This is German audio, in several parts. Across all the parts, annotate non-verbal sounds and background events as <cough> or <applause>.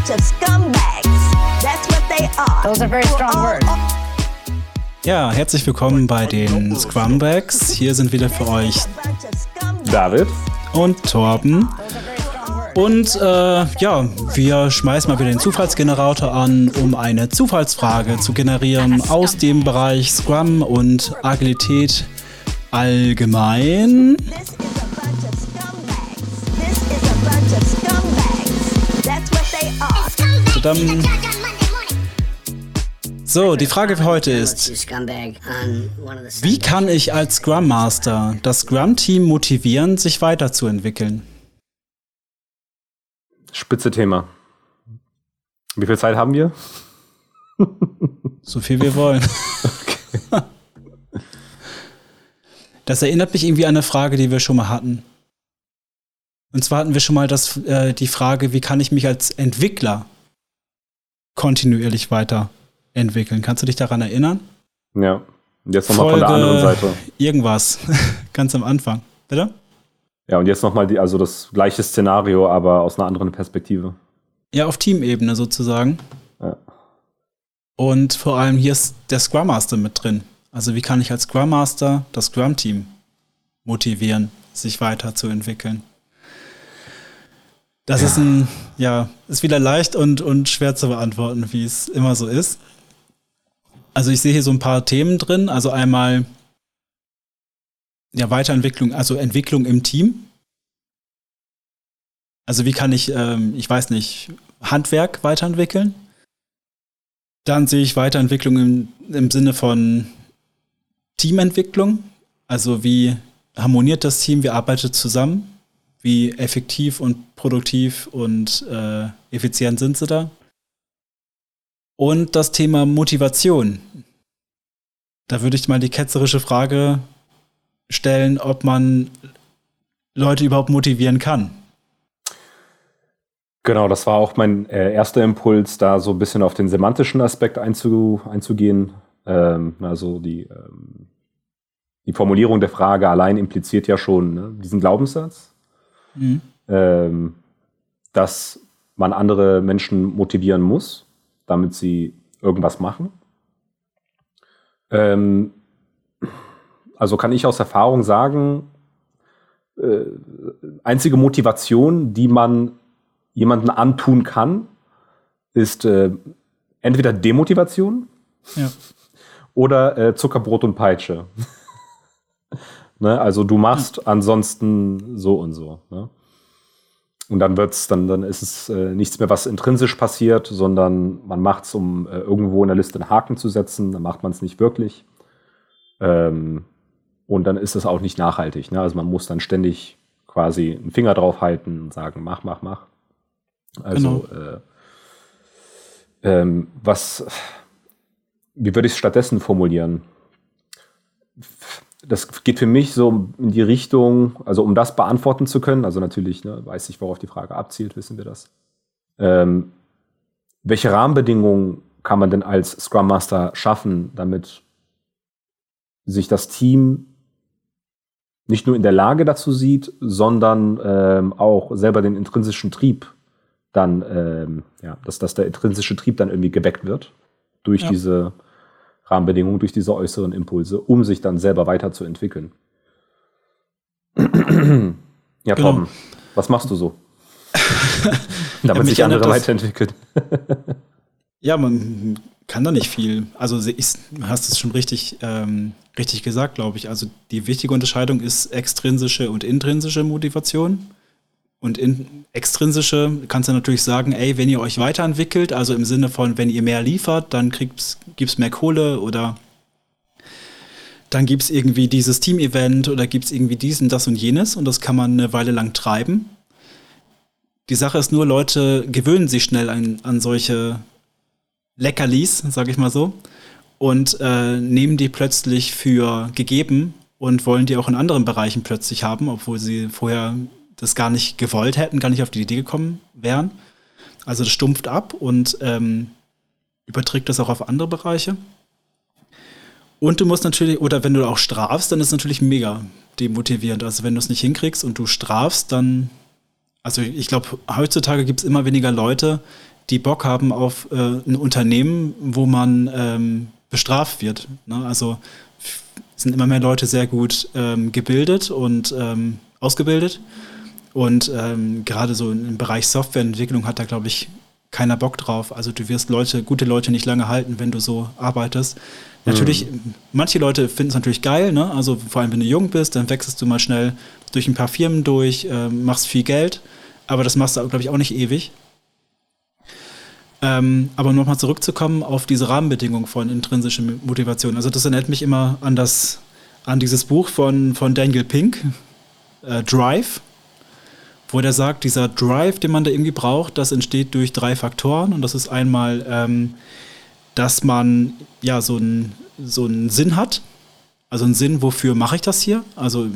bunch of scumbags. That's what they are. Those are very strong words. Ja, herzlich willkommen bei den Scrumbags. Hier sind wieder für euch David und Torben. Und äh, ja, wir schmeißen mal wieder den Zufallsgenerator an, um eine Zufallsfrage zu generieren aus dem Bereich Scrum und Agilität allgemein. Are. Tadam. So, die Frage für heute ist, wie kann ich als Scrum Master das Scrum-Team motivieren, sich weiterzuentwickeln? Spitze Thema. Wie viel Zeit haben wir? So viel wir wollen. <laughs> Das erinnert mich irgendwie an eine Frage, die wir schon mal hatten. Und zwar hatten wir schon mal das, äh, die Frage, wie kann ich mich als Entwickler kontinuierlich weiterentwickeln? Kannst du dich daran erinnern? Ja. Und jetzt nochmal von der anderen Seite. Irgendwas. <laughs> Ganz am Anfang. Bitte? Ja, und jetzt nochmal also das gleiche Szenario, aber aus einer anderen Perspektive. Ja, auf Teamebene sozusagen. Ja. Und vor allem hier ist der Scrum Master mit drin. Also wie kann ich als Scrum Master das Scrum Team motivieren, sich weiterzuentwickeln? Das Ja. ist ein, ja, ist wieder leicht und, und schwer zu beantworten, wie es immer so ist. Also ich sehe hier so ein paar Themen drin. Also einmal ja, Weiterentwicklung, also Entwicklung im Team. Also wie kann ich, ähm, ich weiß nicht, Handwerk weiterentwickeln? Dann sehe ich Weiterentwicklung im, im Sinne von Teamentwicklung. Also wie harmoniert das Team, wie arbeitet zusammen, wie effektiv und produktiv und äh, effizient sind sie da. Und das Thema Motivation. Da würde ich mal die ketzerische Frage stellen, ob man Leute überhaupt motivieren kann. Genau, das war auch mein äh, erster Impuls, da so ein bisschen auf den semantischen Aspekt einzu, einzugehen. Ähm, also die, ähm, die Formulierung der Frage allein impliziert ja schon ne, diesen Glaubenssatz, Mhm. ähm, dass man andere Menschen motivieren muss, damit sie irgendwas machen. Ähm, also kann ich aus Erfahrung sagen, äh, einzige Motivation, die man jemanden antun kann, ist äh, entweder Demotivation Ja. oder äh, Zuckerbrot und Peitsche. <laughs> ne? Also du machst ansonsten so und so. Ne? Und dann wird's, dann, dann ist es äh, nichts mehr, was intrinsisch passiert, sondern man macht es, um äh, irgendwo in der Liste einen Haken zu setzen, dann macht man es nicht wirklich. Ähm, und dann ist es auch nicht nachhaltig. Ne? Also man muss dann ständig quasi einen Finger drauf halten und sagen, mach, mach, mach. Also äh, ähm, was, wie würde ich es stattdessen formulieren? Das geht für mich so in die Richtung, also um das beantworten zu können, also natürlich ne, weiß ich, worauf die Frage abzielt, wissen wir das. Ähm, welche Rahmenbedingungen kann man denn als Scrum Master schaffen, damit sich das Team nicht nur in der Lage dazu sieht, sondern ähm, auch selber den intrinsischen Trieb dann, ähm, ja, dass, dass der intrinsische Trieb dann irgendwie geweckt wird durch Ja. diese Rahmenbedingungen, durch diese äußeren Impulse, um sich dann selber weiterzuentwickeln. <clears throat> ja, Genau. Tom, was machst du so? <laughs> Damit sich andere weiterentwickeln. <laughs> Ja, man kann da nicht viel. Also ich, du hast es schon richtig, ähm, richtig gesagt, glaube ich. Also die wichtige Unterscheidung ist extrinsische und intrinsische Motivation. Und in, extrinsische kannst du natürlich sagen, ey, wenn ihr euch weiterentwickelt, also im Sinne von, wenn ihr mehr liefert, dann gibt es mehr Kohle oder dann gibt es irgendwie dieses Team-Event oder gibt es irgendwie dies und das und jenes und das kann man eine Weile lang treiben. Die Sache ist nur, Leute gewöhnen sich schnell an, an solche Leckerlis, sage ich mal so, und äh, nehmen die plötzlich für gegeben und wollen die auch in anderen Bereichen plötzlich haben, obwohl sie vorher das gar nicht gewollt hätten, gar nicht auf die Idee gekommen wären. Also das stumpft ab und ähm, überträgt das auch auf andere Bereiche. Und du musst natürlich, oder wenn du auch strafst, dann ist es natürlich mega demotivierend. Also wenn du es nicht hinkriegst und du strafst, dann, also ich glaube, heutzutage gibt es immer weniger Leute, die Bock haben auf äh, ein Unternehmen, wo man ähm, bestraft wird. Ne? Also sind immer mehr Leute sehr gut ähm, gebildet und ähm, ausgebildet. Und ähm, gerade so im Bereich Softwareentwicklung hat da, glaube ich, keiner Bock drauf. Also du wirst Leute, gute Leute nicht lange halten, wenn du so arbeitest. Natürlich, mhm. manche Leute finden es natürlich geil, ne? Also vor allem, wenn du jung bist, dann wechselst du mal schnell durch ein paar Firmen durch, äh, machst viel Geld, aber das machst du, glaube ich, auch nicht ewig. Ähm, aber nochmal zurückzukommen auf diese Rahmenbedingungen von intrinsischer Motivation. Also das erinnert mich immer an das, an dieses Buch von, von Daniel Pink, äh, Drive, wo der sagt, dieser Drive, den man da irgendwie braucht, das entsteht durch drei Faktoren. Und das ist einmal, ähm, dass man ja so einen so Sinn hat. Also einen Sinn, wofür mache ich das hier? Also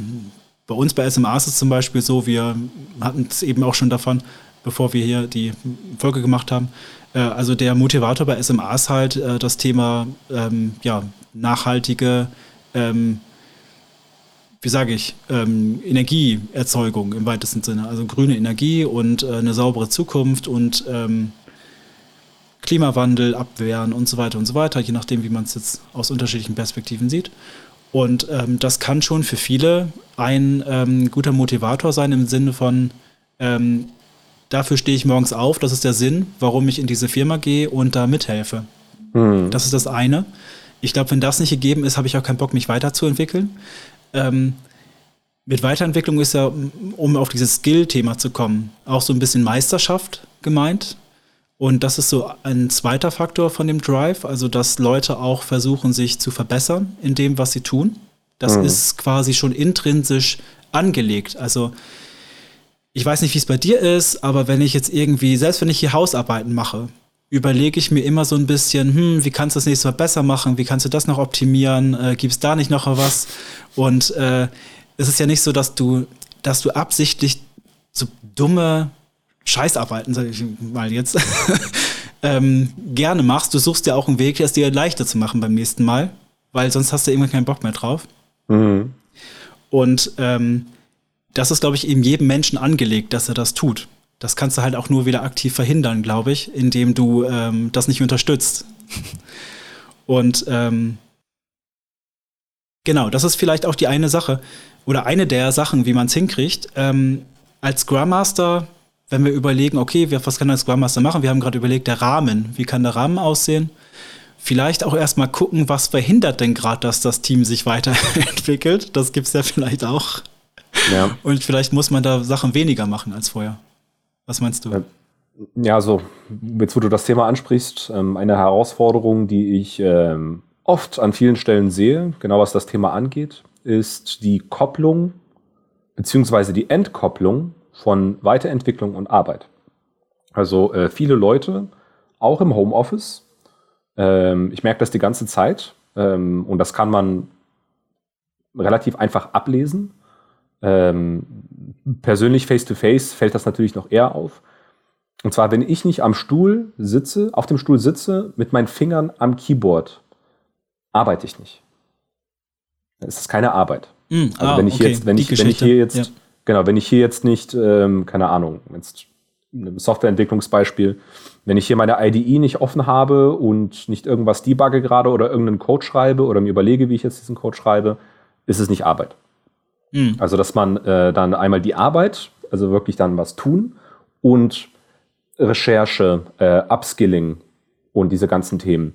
bei uns bei SMA ist es zum Beispiel so, wir hatten es eben auch schon davon, bevor wir hier die Folge gemacht haben. Äh, also der Motivator bei SMA ist halt äh, das Thema ähm, ja, nachhaltige ähm, wie sage ich, ähm, Energieerzeugung im weitesten Sinne. Also grüne Energie und äh, eine saubere Zukunft und ähm, Klimawandel abwehren und so weiter und so weiter, je nachdem, wie man es jetzt aus unterschiedlichen Perspektiven sieht. Und ähm, das kann schon für viele ein ähm, guter Motivator sein im Sinne von, ähm, dafür stehe ich morgens auf, das ist der Sinn, warum ich in diese Firma gehe und da mithelfe. Mhm. Das ist das eine. Ich glaube, wenn das nicht gegeben ist, habe ich auch keinen Bock, mich weiterzuentwickeln. Ähm, mit Weiterentwicklung ist ja, um auf dieses Skill-Thema zu kommen, auch so ein bisschen Meisterschaft gemeint. Und das ist so ein zweiter Faktor von dem Drive, also dass Leute auch versuchen, sich zu verbessern in dem, was sie tun. Das mhm. ist quasi schon intrinsisch angelegt. Also ich weiß nicht, wie es bei dir ist, aber wenn ich jetzt irgendwie, selbst wenn ich hier Hausarbeiten mache, überlege ich mir immer so ein bisschen, hm, wie kannst du das nächste Mal besser machen? Wie kannst du das noch optimieren? Äh, Gibt es da nicht noch was? Und äh, es ist ja nicht so, dass du, dass du absichtlich so dumme Scheißarbeiten, sag ich mal jetzt, <laughs> ähm, gerne machst. Du suchst ja auch einen Weg, es dir leichter zu machen beim nächsten Mal, weil sonst hast du irgendwann keinen Bock mehr drauf. Mhm. Und ähm, das ist, glaube ich, eben jedem Menschen angelegt, dass er das tut. Das kannst du halt auch nur wieder aktiv verhindern, glaube ich, indem du ähm, das nicht unterstützt. Und ähm, genau, das ist vielleicht auch die eine Sache oder eine der Sachen, wie man es hinkriegt. Ähm, als Scrum Master, wenn wir überlegen, okay, was kann der Scrum Master machen? Wir haben gerade überlegt, der Rahmen, wie kann der Rahmen aussehen? Vielleicht auch erstmal gucken, was verhindert denn gerade, dass das Team sich weiterentwickelt. Das gibt es ja vielleicht auch. Ja. Und vielleicht muss man da Sachen weniger machen als vorher. Was meinst du? Ja, so, jetzt wo du das Thema ansprichst, ähm, eine Herausforderung, die ich ähm, oft an vielen Stellen sehe, genau was das Thema angeht, ist die Kopplung beziehungsweise die Entkopplung von Weiterentwicklung und Arbeit. Also äh, viele Leute, auch im Homeoffice, ähm, ich merke das die ganze Zeit ähm, und das kann man relativ einfach ablesen. Ähm, persönlich face-to-face -face fällt das natürlich noch eher auf. Und zwar, wenn ich nicht am Stuhl sitze, auf dem Stuhl sitze, mit meinen Fingern am Keyboard, arbeite ich nicht. Es ist keine Arbeit. Mm, also ah, wenn ich okay. jetzt, wenn ich, wenn ich hier jetzt, ja. genau, wenn ich hier jetzt nicht, ähm, keine Ahnung, jetzt ein Softwareentwicklungsbeispiel, wenn ich hier meine IDE nicht offen habe und nicht irgendwas debugge gerade oder irgendeinen Code schreibe oder mir überlege, wie ich jetzt diesen Code schreibe, ist es nicht Arbeit. Mhm. Also, dass man äh, dann einmal die Arbeit, also wirklich dann was tun und Recherche, äh, Upskilling und diese ganzen Themen,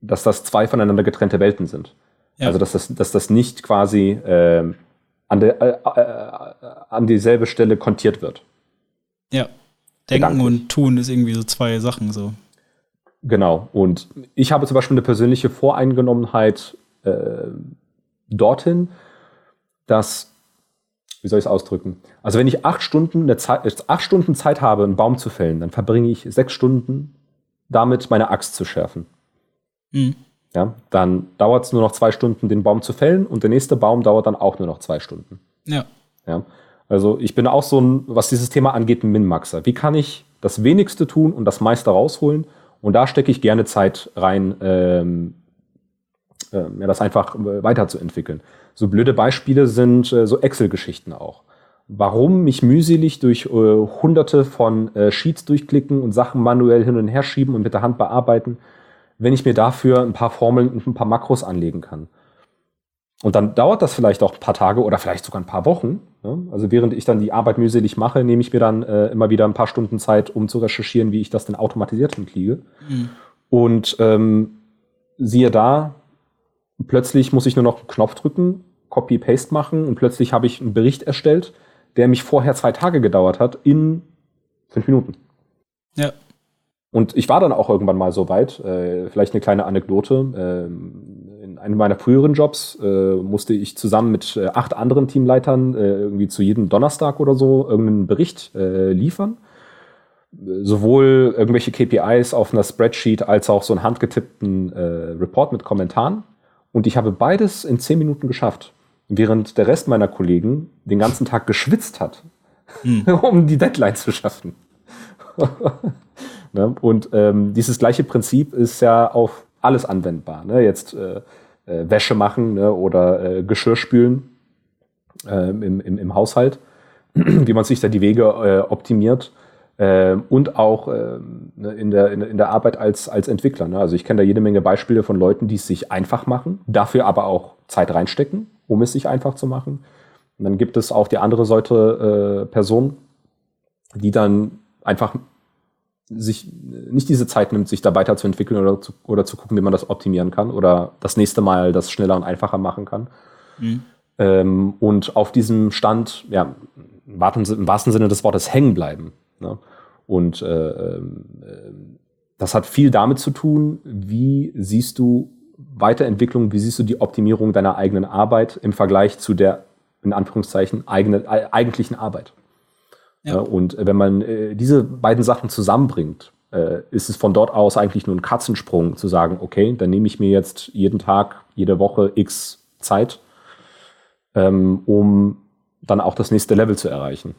dass das zwei voneinander getrennte Welten sind. Ja. Also, dass das, dass das nicht quasi äh, an, der, äh, äh, an dieselbe Stelle kontiert wird. Ja. Denken und tun ist irgendwie so zwei Sachen so. Genau. Und ich habe zum Beispiel eine persönliche Voreingenommenheit äh, dorthin, dass wie soll ich es ausdrücken? Also wenn ich acht Stunden, eine Zeit, acht Stunden Zeit habe, einen Baum zu fällen, dann verbringe ich sechs Stunden damit, meine Axt zu schärfen. Mhm. Ja, dann dauert es nur noch zwei Stunden, den Baum zu fällen und der nächste Baum dauert dann auch nur noch zwei Stunden. Ja. ja. Also ich bin auch so ein, was dieses Thema angeht, ein Min-Maxer. Wie kann ich das Wenigste tun und das meiste rausholen? Und da stecke ich gerne Zeit rein, ähm, äh, ja, das einfach weiterzuentwickeln. So blöde Beispiele sind äh, so Excel-Geschichten auch. warum mich mühselig durch äh, hunderte von äh, Sheets durchklicken und Sachen manuell hin und her schieben und mit der Hand bearbeiten, wenn ich mir dafür ein paar Formeln und ein paar Makros anlegen kann. Und dann dauert das vielleicht auch ein paar Tage oder vielleicht sogar ein paar Wochen. Ne? Also während ich dann die Arbeit mühselig mache, nehme ich mir dann äh, immer wieder ein paar Stunden Zeit, um zu recherchieren, wie ich das denn automatisiert hinkriege. Mhm. Und ähm, siehe da, plötzlich muss ich nur noch einen Knopf drücken, Copy-Paste machen und plötzlich habe ich einen Bericht erstellt, der mich vorher zwei Tage gedauert hat, in fünf Minuten. Ja. Und ich war dann auch irgendwann mal so weit, äh, vielleicht eine kleine Anekdote. Äh, in einem meiner früheren Jobs äh, musste ich zusammen mit äh, acht anderen Teamleitern äh, irgendwie zu jedem Donnerstag oder so irgendeinen Bericht äh, liefern. Sowohl irgendwelche KPIs auf einer Spreadsheet als auch so einen handgetippten Report mit Kommentaren. Und ich habe beides in zehn Minuten geschafft, während der Rest meiner Kollegen den ganzen Tag geschwitzt hat, hm. <laughs> um die Deadline zu schaffen. <laughs> Ne? Und ähm, dieses gleiche Prinzip ist ja auf alles anwendbar. Ne? Jetzt äh, äh, Wäsche machen ne? oder äh, Geschirr spülen äh, im, im, im Haushalt, <clears throat> wie man sich da die Wege äh, optimiert. Äh, und auch äh, ne, in, der, in, in der Arbeit als, als Entwickler. Ne? Also ich kenne da jede Menge Beispiele von Leuten, die es sich einfach machen, dafür aber auch Zeit reinstecken, um es sich einfach zu machen. Und dann gibt es auch die andere Seite äh, Person, die dann einfach sich nicht diese Zeit nimmt, sich da weiterzuentwickeln oder zu, oder zu gucken, wie man das optimieren kann oder das nächste Mal das schneller und einfacher machen kann. Mhm. Ähm, und auf diesem Stand, ja, im wahrsten Sinne des Wortes hängen bleiben. Ne? Und äh, äh, das hat viel damit zu tun, wie siehst du Weiterentwicklung, wie siehst du die Optimierung deiner eigenen Arbeit im Vergleich zu der, in Anführungszeichen, eigene, äh, eigentlichen Arbeit. Ja. und wenn man äh, diese beiden Sachen zusammenbringt, äh, ist es von dort aus eigentlich nur ein Katzensprung zu sagen, okay, dann nehme ich mir jetzt jeden Tag, jede Woche x Zeit, ähm, um dann auch das nächste Level zu erreichen.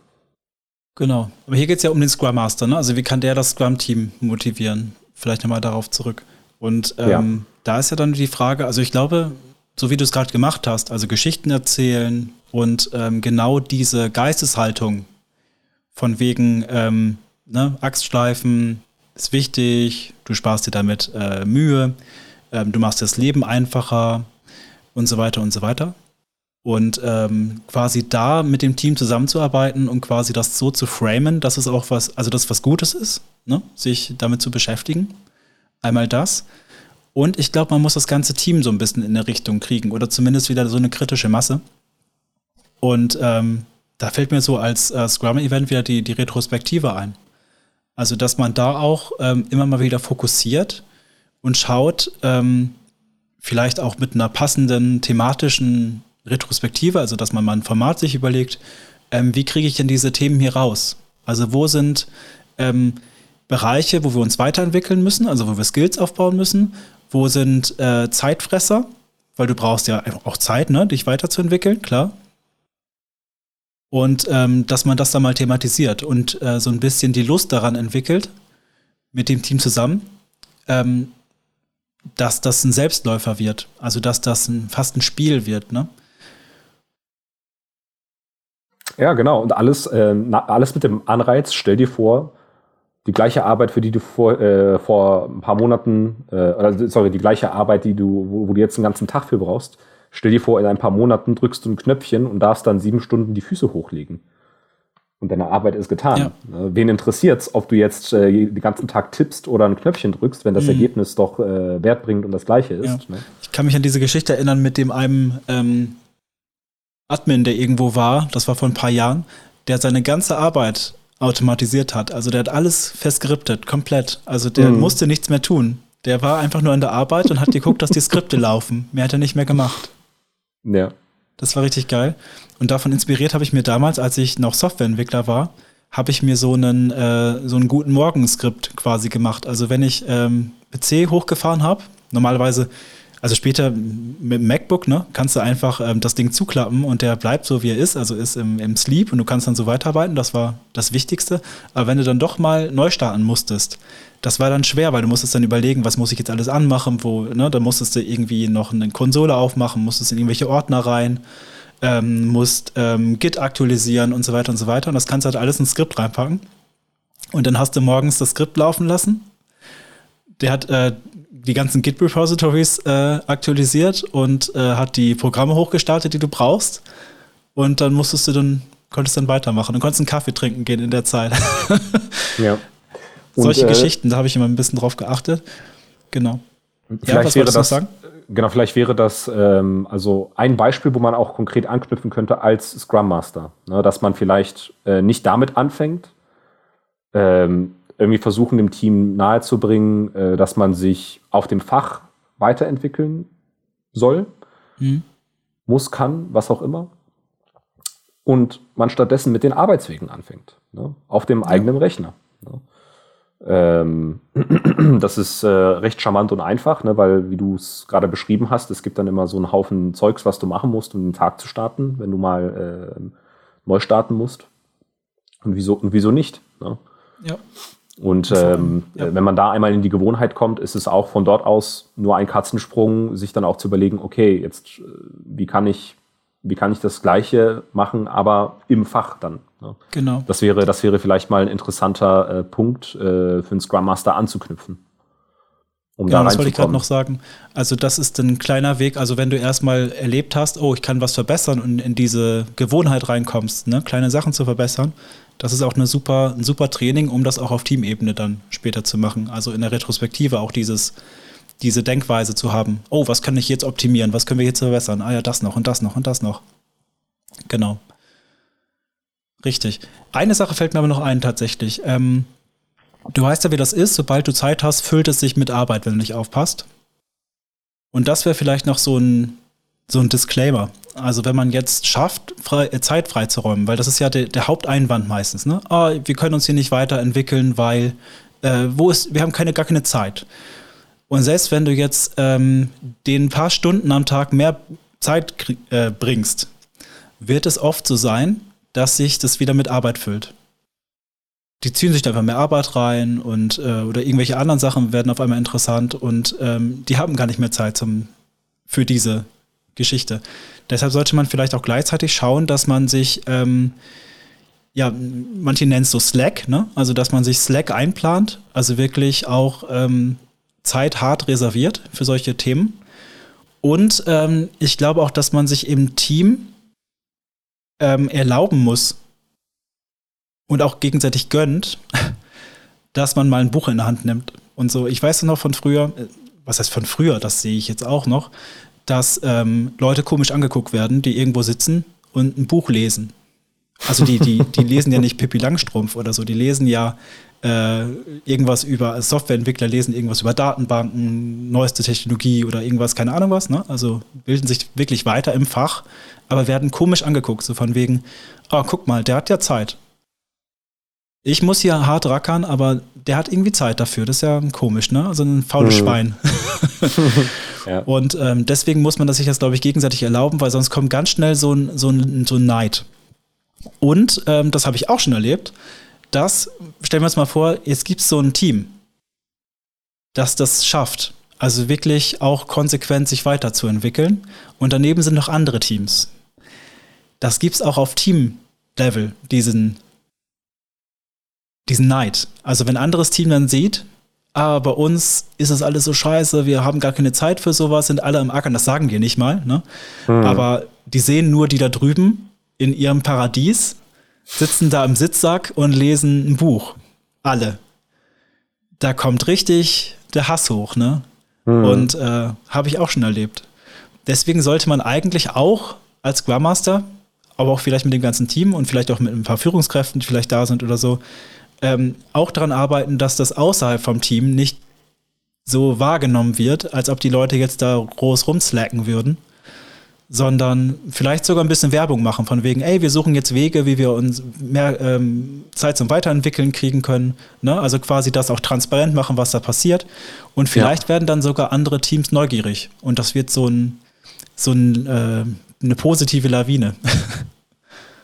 Genau. Aber hier geht es ja um den Scrum Master, ne? Also wie kann der das Scrum-Team motivieren? Vielleicht nochmal darauf zurück. Und ähm, ja. Da ist ja dann die Frage, also ich glaube, so wie du es gerade gemacht hast, also Geschichten erzählen und ähm, genau diese Geisteshaltung von wegen, ähm, ne, Axtschleifen ist wichtig, du sparst dir damit äh, Mühe, ähm, du machst das Leben einfacher und so weiter und so weiter. Und ähm, quasi da mit dem Team zusammenzuarbeiten und quasi das so zu framen, dass es auch was, also das was Gutes ist, ne? sich damit zu beschäftigen. Einmal das. Und ich glaube, man muss das ganze Team so ein bisschen in eine Richtung kriegen oder zumindest wieder so eine kritische Masse. Und ähm, da fällt mir so als äh, Scrum-Event wieder die, die Retrospektive ein. Also, dass man da auch ähm, immer mal wieder fokussiert und schaut, ähm, vielleicht auch mit einer passenden thematischen Retrospektive, also dass man mal ein Format sich überlegt, ähm, wie kriege ich denn diese Themen hier raus? Also wo sind ähm, Bereiche, wo wir uns weiterentwickeln müssen, also wo wir Skills aufbauen müssen? Wo sind äh, Zeitfresser? Weil du brauchst ja auch Zeit, ne, dich weiterzuentwickeln, klar und ähm, dass man das dann mal thematisiert und äh, so ein bisschen die Lust daran entwickelt, mit dem Team zusammen, ähm, dass das ein Selbstläufer wird. Also dass das ein, fast ein Spiel wird, ne? Ja, genau. Und alles, äh, alles mit dem Anreiz, stell dir vor, die gleiche Arbeit, für die du vor, äh, vor ein paar Monaten, äh, oder sorry, die gleiche Arbeit, die du, wo, wo du jetzt einen ganzen Tag für brauchst, Stell dir vor, in ein paar Monaten drückst du ein Knöpfchen und darfst dann sieben Stunden die Füße hochlegen. Und deine Arbeit ist getan. Ja. Ne, wen interessiert's, ob du jetzt äh, den ganzen Tag tippst oder ein Knöpfchen drückst, wenn das mhm. Ergebnis doch äh, wertbringend und das gleiche ist. Ja. Ne? Ich kann mich an diese Geschichte erinnern mit dem einem ähm, Admin, der irgendwo war, das war vor ein paar Jahren, der seine ganze Arbeit automatisiert hat. Also der hat alles festgeriptet, komplett. Also der mhm. musste nichts mehr tun. Der war einfach nur in der Arbeit und hat geguckt, dass die Skripte laufen. Mehr hat er nicht mehr gemacht. Ja. Das war richtig geil. Und davon inspiriert habe ich mir damals, als ich noch Softwareentwickler war, habe ich mir so einen, äh, so einen guten Morgenskript quasi gemacht. Also wenn ich ähm, PC hochgefahren habe, normalerweise, also später mit dem MacBook, ne, kannst du einfach ähm, das Ding zuklappen und der bleibt so, wie er ist, also ist im, im Sleep und du kannst dann so weiterarbeiten. Das war das Wichtigste. Aber wenn du dann doch mal neu starten musstest, das war dann schwer, weil du musstest dann überlegen, was muss ich jetzt alles anmachen, wo, ne, da musstest du irgendwie noch eine Konsole aufmachen, musstest in irgendwelche Ordner rein. ähm, musst ähm, Git aktualisieren und so weiter und so weiter. Und das kannst du halt alles in ein Skript reinpacken. Und dann hast du morgens das Skript laufen lassen. Der hat äh, die ganzen Git-Repositories äh, aktualisiert und äh, hat die Programme hochgestartet, die du brauchst. Und dann musstest du dann, konntest dann weitermachen. Du konntest einen Kaffee trinken gehen in der Zeit. ja. <laughs> Und, Solche äh, Geschichten, da habe ich immer ein bisschen drauf geachtet. Genau. Vielleicht ja, wäre das, sagen? Genau, vielleicht wäre das ähm, also ein Beispiel, wo man auch konkret anknüpfen könnte als Scrum Master. Ne, dass man vielleicht äh, nicht damit anfängt, ähm, irgendwie versuchen, dem Team nahezubringen, äh, dass man sich auf dem Fach weiterentwickeln soll, mhm. muss, kann, was auch immer. Und man stattdessen mit den Arbeitswegen anfängt, ne? auf dem ja. eigenen Rechner. Ne? Ähm, <clears throat> das ist äh, recht charmant und einfach, ne? weil, wie du es gerade beschrieben hast, es gibt dann immer so einen Haufen Zeugs, was du machen musst, um den Tag zu starten, wenn du mal äh, neu starten musst. Und wieso, und wieso nicht? Ne? Ja. Und ähm, ja. wenn man da einmal in die Gewohnheit kommt, ist es auch von dort aus nur ein Katzensprung, sich dann auch zu überlegen, okay, jetzt äh, wie kann ich, wie kann ich das Gleiche machen, aber im Fach dann. Ne? Genau. Das wäre, das wäre vielleicht mal ein interessanter äh, Punkt äh, für einen Scrum Master anzuknüpfen. Um genau, da das wollte ich gerade noch sagen. Also das ist ein kleiner Weg. Also wenn du erstmal erlebt hast, oh, ich kann was verbessern und in diese Gewohnheit reinkommst, ne, kleine Sachen zu verbessern, das ist auch eine super, ein super Training, um das auch auf Teamebene dann später zu machen. Also in der Retrospektive auch dieses, diese Denkweise zu haben. Oh, was kann ich jetzt optimieren? Was können wir jetzt verbessern? Ah ja, das noch und das noch und das noch. Genau. Richtig. Eine Sache fällt mir aber noch ein tatsächlich. Ähm, du weißt ja, wie das ist. Sobald du Zeit hast, füllt es sich mit Arbeit, wenn du nicht aufpasst. Und das wäre vielleicht noch so ein, so ein Disclaimer. Also wenn man jetzt schafft, frei, äh, Zeit freizuräumen, weil das ist ja de, der Haupteinwand meistens, ne? Oh, wir können uns hier nicht weiterentwickeln, weil äh, wo ist, wir haben keine, gar keine Zeit. Und selbst wenn du jetzt ähm, den paar Stunden am Tag mehr Zeit äh, bringst, wird es oft so sein, dass sich das wieder mit Arbeit füllt. Die ziehen sich da einfach mehr Arbeit rein und äh, oder irgendwelche anderen Sachen werden auf einmal interessant und ähm, die haben gar nicht mehr Zeit zum, für diese Geschichte. Deshalb sollte man vielleicht auch gleichzeitig schauen, dass man sich, ähm, ja, manche nennen es so Slack, ne? Also, dass man sich Slack einplant, also wirklich auch ähm, Zeit hart reserviert für solche Themen. Und ähm, ich glaube auch, dass man sich im Team ähm, erlauben muss und auch gegenseitig gönnt, <laughs> dass man mal ein Buch in der Hand nimmt. Und so, ich weiß noch von früher, äh, was heißt von früher, das sehe ich jetzt auch noch, dass ähm, Leute komisch angeguckt werden, die irgendwo sitzen und ein Buch lesen. Also die, die, die lesen ja nicht Pippi Langstrumpf oder so, die lesen ja äh, irgendwas über, also Softwareentwickler lesen irgendwas über Datenbanken, neueste Technologie oder irgendwas, keine Ahnung was, ne? Also bilden sich wirklich weiter im Fach, aber werden komisch angeguckt, so von wegen, oh, guck mal, der hat ja Zeit. Ich muss hier hart rackern, aber der hat irgendwie Zeit dafür. Das ist ja komisch, ne? Also ein faules mhm. Schwein. <laughs> ja. Und ähm, deswegen muss man das sich das, glaube ich, gegenseitig erlauben, weil sonst kommt ganz schnell so ein, so ein, so ein Neid. Und ähm, das habe ich auch schon erlebt, dass, stellen wir uns mal vor, jetzt gibt es so ein Team, das das schafft. Also wirklich auch konsequent sich weiterzuentwickeln. Und daneben sind noch andere Teams. Das gibt es auch auf Team-Level, diesen diesen Neid. Also wenn ein anderes Team dann sieht, ah, bei uns ist das alles so scheiße, wir haben gar keine Zeit für sowas, sind alle im Ackern, das sagen wir nicht mal, ne? Mhm. Aber die sehen nur die da drüben in ihrem Paradies, sitzen da im Sitzsack und lesen ein Buch. Alle. Da kommt richtig der Hass hoch, ne? Mhm. Und äh, habe ich auch schon erlebt. Deswegen sollte man eigentlich auch als Scrum Master, aber auch vielleicht mit dem ganzen Team und vielleicht auch mit ein paar Führungskräften, die vielleicht da sind oder so, ähm, auch daran arbeiten, dass das außerhalb vom Team nicht so wahrgenommen wird, als ob die Leute jetzt da groß rumslacken würden, sondern vielleicht sogar ein bisschen Werbung machen, von wegen, ey, wir suchen jetzt Wege, wie wir uns mehr ähm, Zeit zum Weiterentwickeln kriegen können. Ne? Also quasi das auch transparent machen, was da passiert. Und vielleicht ja. werden dann sogar andere Teams neugierig. Und das wird so, ein, so ein, äh, eine positive Lawine. <laughs>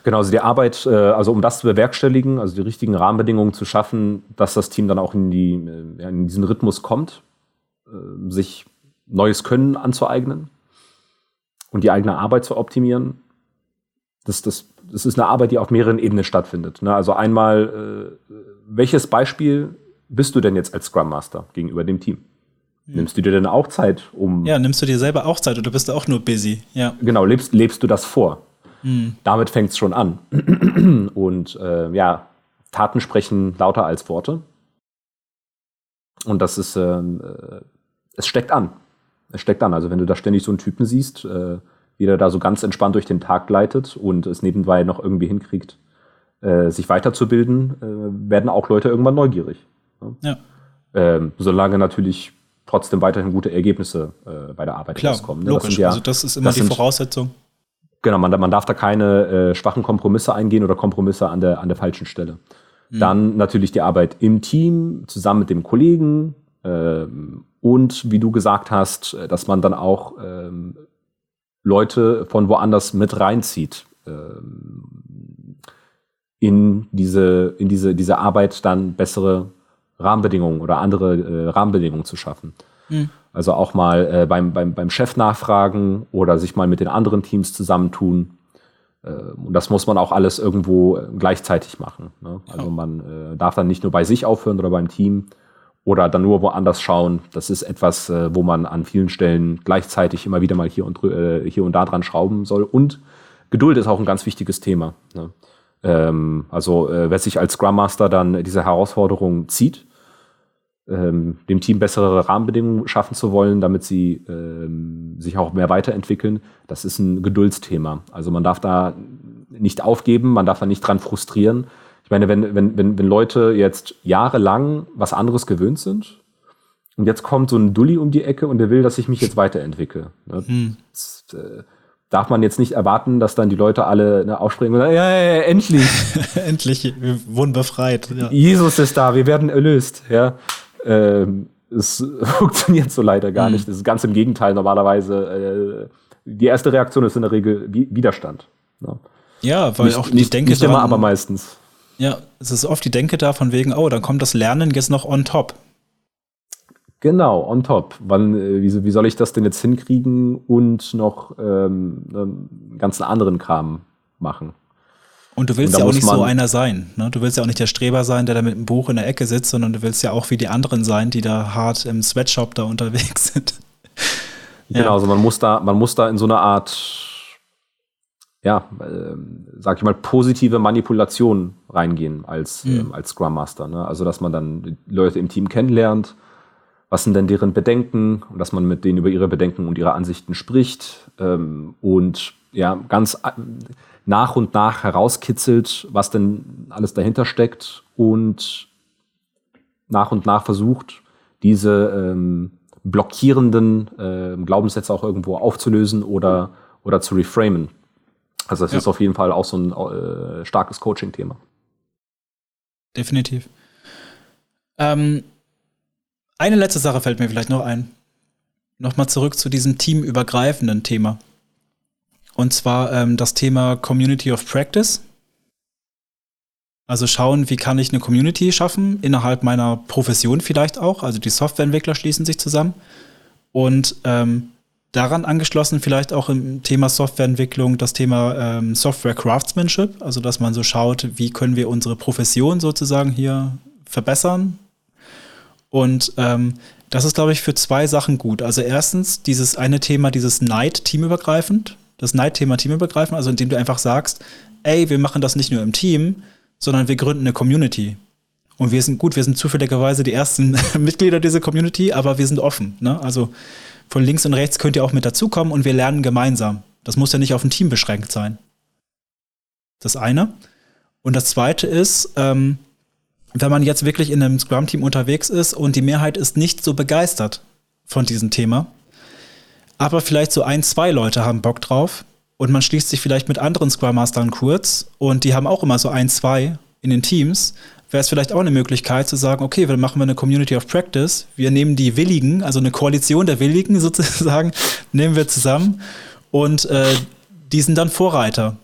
Genau, also die Arbeit, äh, also um das zu bewerkstelligen, also die richtigen Rahmenbedingungen zu schaffen, dass das Team dann auch in, die, äh, in diesen Rhythmus kommt, äh, sich neues Können anzueignen und die eigene Arbeit zu optimieren, das, das, das ist eine Arbeit, die auf mehreren Ebenen stattfindet. Ne? Also einmal, welches Beispiel bist du denn jetzt als Scrum Master gegenüber dem Team? Nimmst du dir denn auch Zeit, um. Ja, nimmst du dir selber auch Zeit oder bist du auch nur busy? Ja. Genau, lebst, lebst du das vor? Damit fängt es schon an. <clears throat> Und äh, ja, Taten sprechen lauter als Worte. Und das ist, ähm, äh, es steckt an. Es steckt an. Also wenn du da ständig so einen Typen siehst, äh, wie der da so ganz entspannt durch den Tag gleitet und es nebenbei noch irgendwie hinkriegt, äh, sich weiterzubilden, äh, werden auch Leute irgendwann neugierig. Ne? Ja. Ähm, solange natürlich trotzdem weiterhin gute Ergebnisse äh, bei der Arbeit Klar, rauskommen. ne? Das logisch. sind ja- also das ist immer das die sind- Voraussetzung. Genau, man, man darf da keine äh, schwachen Kompromisse eingehen oder Kompromisse an der, an der falschen Stelle. Mhm. Dann natürlich die Arbeit im Team, zusammen mit dem Kollegen ähm, und wie du gesagt hast, äh, dass man dann auch ähm, Leute von woanders mit reinzieht ähm, in diese, in diese, diese Arbeit dann bessere Rahmenbedingungen oder andere äh, Rahmenbedingungen zu schaffen. Also auch mal äh, beim, beim, beim Chef nachfragen oder sich mal mit den anderen Teams zusammentun. Äh, und das muss man auch alles irgendwo äh, gleichzeitig machen. Ne? Also man äh, darf dann nicht nur bei sich aufhören oder beim Team oder dann nur woanders schauen. Das ist etwas, äh, wo man an vielen Stellen gleichzeitig immer wieder mal hier und, äh, hier und da dran schrauben soll. Und Geduld ist auch ein ganz wichtiges Thema. Ne? Ähm, also wer sich als Scrum Master dann diese Herausforderung zieht, ähm, dem Team bessere Rahmenbedingungen schaffen zu wollen, damit sie ähm, sich auch mehr weiterentwickeln, das ist ein Geduldsthema. Also man darf da nicht aufgeben, man darf da nicht dran frustrieren. Ich meine, wenn, wenn, wenn, wenn Leute jetzt jahrelang was anderes gewöhnt sind und jetzt kommt so ein Dulli um die Ecke und der will, dass ich mich jetzt weiterentwickle. Ne? Das, äh, darf man jetzt nicht erwarten, dass dann die Leute alle ne, aufspringen und sagen, ja, ja, ja, endlich, <laughs> Endlich, wir wurden befreit. Ja. Jesus ist da, wir werden erlöst. Ja. Ähm, es <laughs> funktioniert so leider gar nicht. Das ist ganz im Gegenteil. Normalerweise, äh, die erste Reaktion ist in der Regel Wi- Widerstand. Ne? Ja, weil Nicht, auch die nicht, Denke nicht immer, daran- aber meistens. Ja, es ist oft die Denke da von wegen, oh, dann kommt das Lernen jetzt noch on top. Genau, on top. Wann, äh, wie, wie soll ich das denn jetzt hinkriegen und noch ähm, einen ganzen anderen Kram machen? Und du willst Und ja auch nicht so einer sein. Ne? Du willst ja auch nicht der Streber sein, der da mit einem Buch in der Ecke sitzt, sondern du willst ja auch wie die anderen sein, die da hart im Sweatshop da unterwegs <laughs> sind. Ja. Genau, also man muss da, man muss da in so eine Art, ja, ähm, sag ich mal, positive Manipulation reingehen als, ähm, als Scrum Master. Ne? Also, dass man dann die Leute im Team kennenlernt, was sind denn deren Bedenken und dass man mit denen über ihre Bedenken und ihre Ansichten spricht ähm, und ja, ganz äh, nach und nach herauskitzelt, was denn alles dahinter steckt und nach und nach versucht, diese ähm, blockierenden ähm, Glaubenssätze auch irgendwo aufzulösen oder, oder zu reframen. Also das Ja. ist auf jeden Fall auch so ein äh, starkes Coaching-Thema. Definitiv. Ähm, eine letzte Sache fällt mir vielleicht noch ein. Nochmal zurück zu diesem teamübergreifenden Thema. Und zwar ähm, das Thema Community of Practice. Also schauen, wie kann ich eine Community schaffen, innerhalb meiner Profession vielleicht auch. Also die Softwareentwickler schließen sich zusammen. Und ähm, daran angeschlossen vielleicht auch im Thema Softwareentwicklung das Thema ähm, Software Craftsmanship. Also dass man so schaut, wie können wir unsere Profession sozusagen hier verbessern. Und ähm, das ist, glaube ich, für zwei Sachen gut. Also erstens dieses eine Thema, dieses Night teamübergreifend, das Night-Thema teamübergreifend, also indem du einfach sagst, ey, wir machen das nicht nur im Team, sondern wir gründen eine Community. Und wir sind gut, wir sind zufälligerweise die ersten <laughs> Mitglieder dieser Community, aber wir sind offen. Ne? Also von links und rechts könnt ihr auch mit dazukommen und wir lernen gemeinsam. Das muss ja nicht auf ein Team beschränkt sein. Das eine. Und das zweite ist, ähm, wenn man jetzt wirklich in einem Scrum-Team unterwegs ist und die Mehrheit ist nicht so begeistert von diesem Thema, aber vielleicht so ein, zwei Leute haben Bock drauf und man schließt sich vielleicht mit anderen Scrum Mastern kurz und die haben auch immer so ein, zwei in den Teams, wäre es vielleicht auch eine Möglichkeit zu sagen, okay, dann machen wir eine Community of Practice, wir nehmen die Willigen, also eine Koalition der Willigen <laughs> sozusagen, nehmen wir zusammen und äh, die sind dann Vorreiter.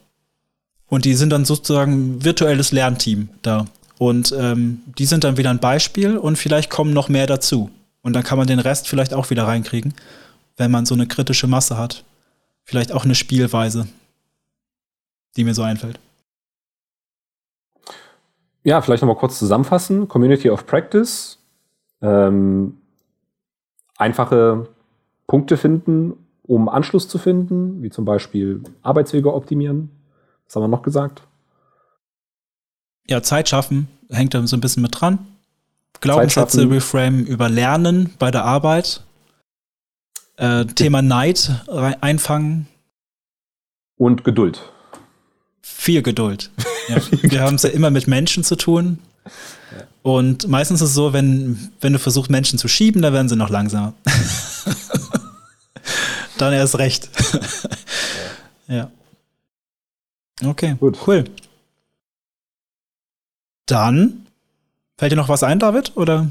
Und die sind dann sozusagen virtuelles Lernteam da. Und ähm, die sind dann wieder ein Beispiel und vielleicht kommen noch mehr dazu. Und dann kann man den Rest vielleicht auch wieder reinkriegen, wenn man so eine kritische Masse hat. Vielleicht auch eine Spielweise. die mir so einfällt. Ja, vielleicht nochmal kurz zusammenfassen. Community of Practice. Ähm, einfache Punkte finden, um Anschluss zu finden, wie zum Beispiel Arbeitswege optimieren. Was haben wir noch gesagt? Ja, Zeit schaffen hängt da so ein bisschen mit dran. Glaubenssätze reframe über Lernen bei der Arbeit. Äh, Thema Neid einfangen. Und Geduld. Viel Geduld. Ja, <laughs> wir haben es ja immer mit Menschen zu tun. Und meistens ist es so, wenn, wenn du versuchst, Menschen zu schieben, dann werden sie noch langsamer. <laughs> dann erst recht. <laughs> ja. Okay, Gut. cool. Dann fällt dir noch was ein, David? Oder?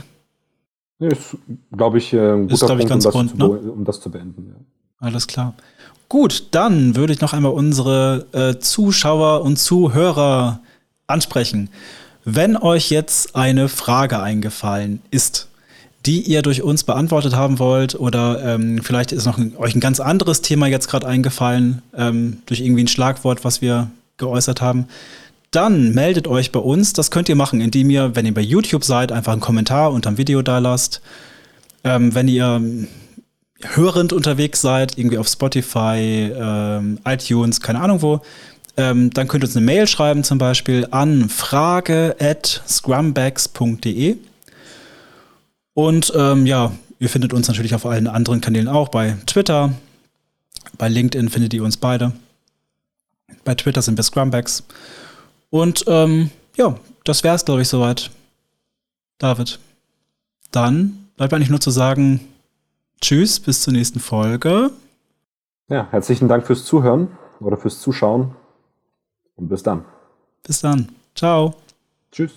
Nee, ist, glaube ich, äh, ein guter ist, Punkt, um, rund, das ne? zu, um das zu beenden. Ja. Alles klar. Gut, dann würde ich noch einmal unsere äh, Zuschauer und Zuhörer ansprechen. Wenn euch jetzt eine Frage eingefallen ist, die ihr durch uns beantwortet haben wollt, oder ähm, vielleicht ist noch ein, euch ein ganz anderes Thema jetzt gerade eingefallen, ähm, durch irgendwie ein Schlagwort, was wir geäußert haben, dann meldet euch bei uns. Das könnt ihr machen, indem ihr, wenn ihr bei YouTube seid, einfach einen Kommentar unter dem Video da lasst. Ähm, wenn ihr hörend unterwegs seid, irgendwie auf Spotify, ähm, iTunes, keine Ahnung wo, ähm, dann könnt ihr uns eine Mail schreiben, zum Beispiel an frage at scrumbags.de. Und ähm, ja, ihr findet uns natürlich auf allen anderen Kanälen auch, bei Twitter, bei LinkedIn findet ihr uns beide. Bei Twitter sind wir Scrumbags. Und ähm, ja, das wäre es, glaube ich, soweit. David. Dann bleibt eigentlich nur zu sagen, Tschüss, bis zur nächsten Folge. Ja, herzlichen Dank fürs Zuhören oder fürs Zuschauen und bis dann. Bis dann. Ciao. Tschüss.